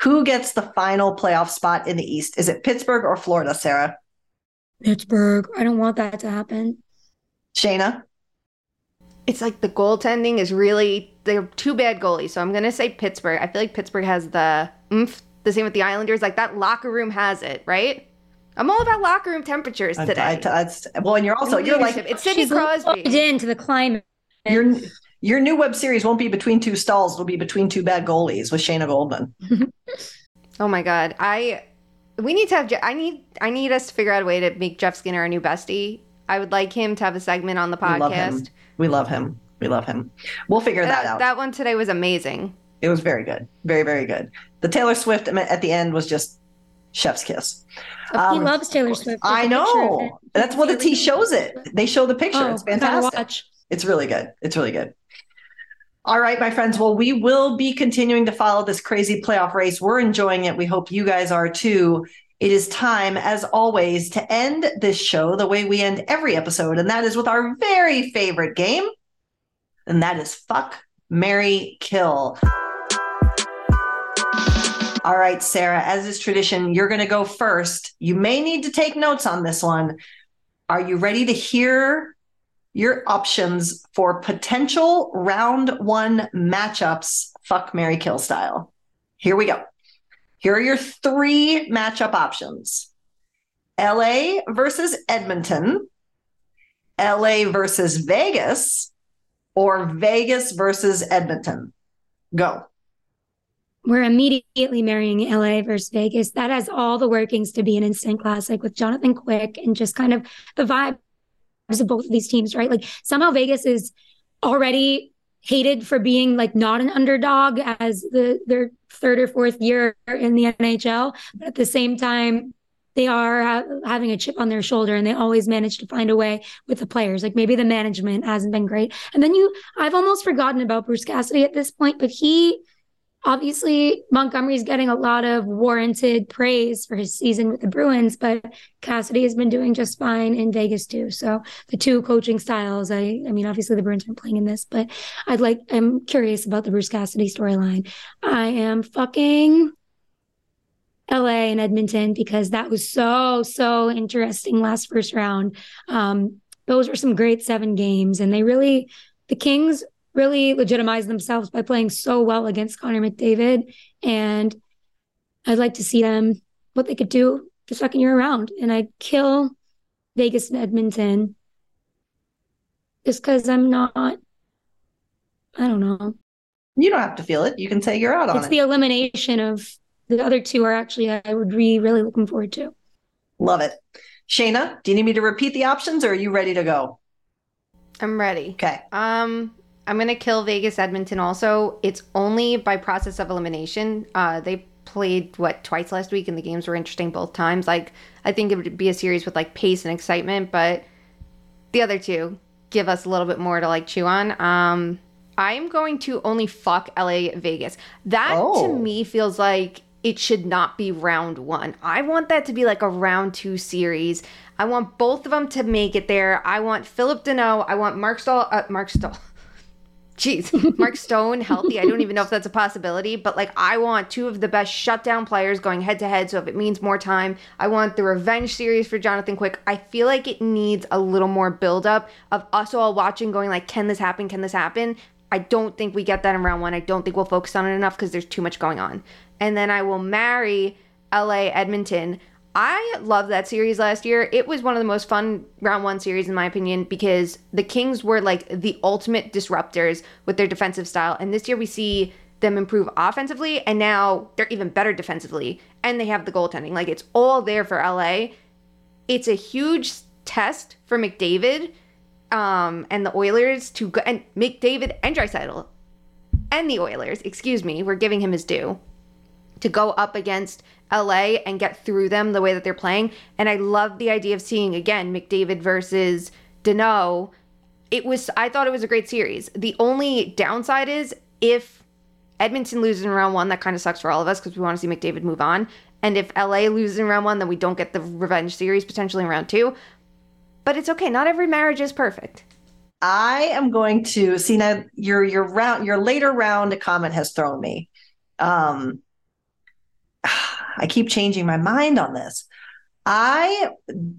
Who gets the final playoff spot in the East? Is it Pittsburgh or Florida, Sarah? Pittsburgh. I don't want that to happen. Shayna? It's like the goaltending is really they're two bad goalies. So I'm gonna say Pittsburgh. I feel like Pittsburgh has the oomph. The same with the Islanders. Like that locker room has it, right? I'm all about locker room temperatures I- today. I- that's- well, and you're also you're like it's Sidney Crosby. plugged into the climate. your your new web series won't be between two stalls. It'll be between two bad goalies with Shayna Goldman. Oh my god, I we need to have. Je- I need I need us to figure out a way to make Jeff Skinner our new bestie. I would like him to have a segment on the We love him. podcast. We love him. We love him. We'll figure that, That, out. that one today was amazing. It was very good. Very, very good. The Taylor Swift at the end was just chef's kiss. he Um, loves Taylor Swift. I There's a picture of know. That's what the T shows it. They show the picture. Oh, it's I gotta fantastic. It's really good. It's really good. All right, my friends. Well, we will be continuing to follow this crazy playoff race. We're enjoying it. We hope you guys are too. It is time, as always, to end this show the way we end every episode, and that is with our very favorite game. And that is Fuck, Mary, Kill. All right, Sarah, as is tradition, you're going to go first. You may need to take notes on this one. Are you ready to hear your options for potential round one matchups, fuck Mary Kill style? Here we go. Here are your three matchup options LA versus Edmonton, LA versus Vegas, or Vegas versus Edmonton. Go. We're immediately marrying LA versus Vegas. That has all the workings to be an instant classic with Jonathan Quick and just kind of the vibes of both of these teams, right? Like somehow Vegas is already hated for being like not an underdog as the their third or fourth year in the NHL, but at the same time they are ha- having a chip on their shoulder and they always manage to find a way with the players. Like maybe the management hasn't been great. And then you I've almost forgotten about Bruce Cassidy at this point, but he obviously Montgomery's getting a lot of warranted praise for his season with the Bruins, but Cassidy has been doing just fine in Vegas too. So the two coaching styles, I I mean obviously the Bruins aren't playing in this, but I'd like I'm curious about the Bruce Cassidy storyline. I am fucking LA and Edmonton because that was so so interesting last first round. Um those were some great seven games and they really the Kings really legitimized themselves by playing so well against Connor McDavid. And I'd like to see them what they could do the second year around. And I'd kill Vegas and Edmonton just because I'm not, I don't know. You don't have to feel it. You can say you're out on It's it. the elimination of the other two are actually, I would be really looking forward to. Love it. Shayna, do you need me to repeat the options or are you ready to go? I'm ready. Okay. Um, I'm gonna kill Vegas Edmonton. Also, it's only by process of elimination. Uh, they played what twice last week, and the games were interesting both times. Like, I think it would be a series with like pace and excitement, but the other two give us a little bit more to like chew on. Um, I'm going to only fuck LA Vegas. That Oh. to me feels like it should not be round one. I want that to be like a round two series. I want both of them to make it there. I want Phillip Danault. I want Mark Stahl. Uh, Mark Stahl. Jeez, Mark Stone healthy. I don't even know if that's a possibility, but like I want two of the best shutdown players going head to head. So if it means more time, I want the revenge series for Jonathan Quick. I feel like it needs a little more build up of us all watching, going like, can this happen? Can this happen? I don't think we get that in round one. I don't think we'll focus on it enough because there's too much going on. And then I will marry LA Edmonton. I love that series last year. It was one of the most fun round one series, in my opinion, because the Kings were like the ultimate disruptors with their defensive style. And this year we see them improve offensively, and now they're even better defensively. And they have the goaltending. Like it's all there for LA. It's a huge test for McDavid um, and the Oilers to go and McDavid and Draisaitl and the Oilers, excuse me, we're giving him his due to go up against LA and get through them the way that they're playing. And I love the idea of seeing again McDavid versus Danault. It was I thought it was a great series. The only downside is if Edmonton loses in round one, that kind of sucks for all of us because we want to see McDavid move on. And if LA loses in round one, then we don't get the revenge series potentially in round two. But it's okay. Not every marriage is perfect. I am going to see now your your round your later round comment has thrown me. Um I keep changing my mind on this. I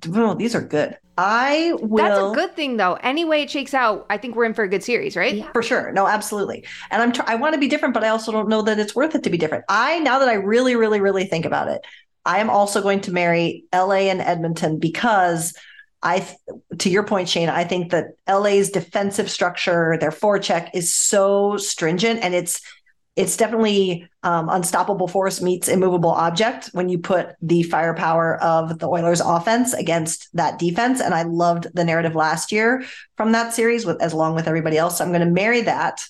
well, these are good. I will. That's a good thing, though. Any way it shakes out, I think we're in for a good series, right? Yeah. For sure. No, absolutely. And I'm. Tr- I want to be different, but I also don't know that it's worth it to be different. I now that I really, really, really think about it, I am also going to marry L.A. and Edmonton because I, to your point, Shane, I think that LA's defensive structure, their forecheck is so stringent, and it's it's definitely um, unstoppable force meets immovable object when you put the firepower of the Oilers offense against that defense. And I loved the narrative last year from that series with as long with everybody else. So I'm going to marry that.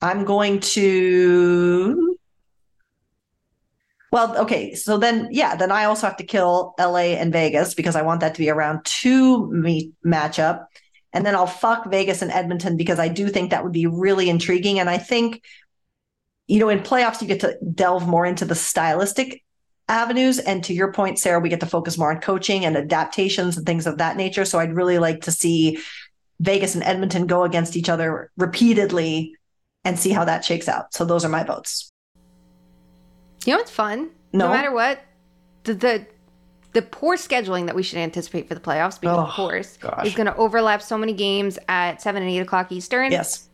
I'm going to well, okay. So then, yeah, then I also have to kill LA and Vegas because I want that to be a round two meet matchup. And then I'll fuck Vegas and Edmonton because I do think that would be really intriguing. And I think you know, in playoffs, you get to delve more into the stylistic avenues. And to your point, Sarah, we get to focus more on coaching and adaptations and things of that nature. So I'd really like to see Vegas and Edmonton go against each other repeatedly and see how that shakes out. So those are my votes. You know it's fun? No, no matter what, the, the the poor scheduling that we should anticipate for the playoffs, because oh, of course, gosh. is going to overlap so many games at seven and eight o'clock Eastern. Yes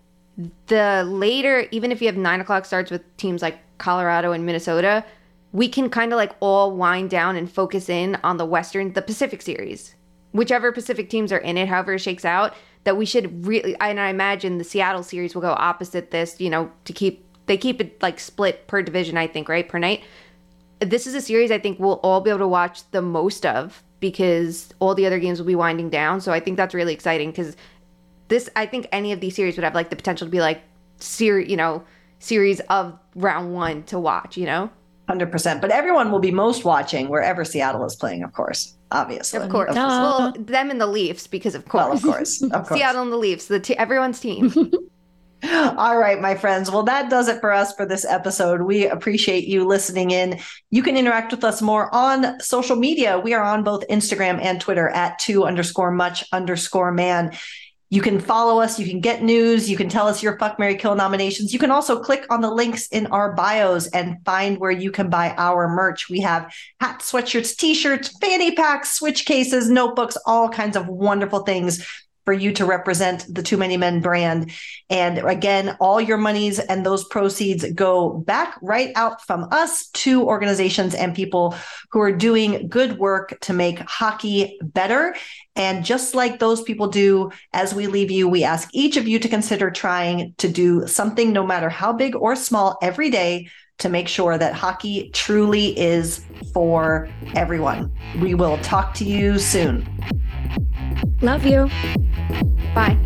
the later, even if you have nine o'clock starts with teams like Colorado and Minnesota, we can kind of like all wind down and focus in on the Western, the Pacific series, whichever Pacific teams are in it, however it shakes out. That we should really, and I imagine the Seattle series will go opposite this, you know, to keep they keep it like split per division, I think, right per night. This is a series I think we'll all be able to watch the most of because all the other games will be winding down. So I think that's really exciting because this I think any of these series would have like the potential to be like series, you know, series of round one to watch, you know? 100%. But everyone will be most watching wherever Seattle is playing, of course. Obviously. Of course. Of course. Well, them and the Leafs, because of course. Well, of course. Of course. Seattle and the Leafs, the t- everyone's team. All right, my friends. Well, that does it for us for this episode. We appreciate you listening in. You can interact with us more on social media. We are on both Instagram and Twitter at two underscore much underscore man. You can follow us. You can get news. You can tell us your fuck Mary Kill nominations. You can also click on the links in our bios and find where you can buy our merch. We have hats, sweatshirts, t-shirts, fanny packs, switch cases, notebooks, all kinds of wonderful things for you to represent the Too Many Men brand. And again, all your monies and those proceeds go back right out from us to organizations and people who are doing good work to make hockey better. And just like those people do, as we leave you, we ask each of you to consider trying to do something, no matter how big or small, every day to make sure that hockey truly is for everyone. We will talk to you soon. Love you. Bye.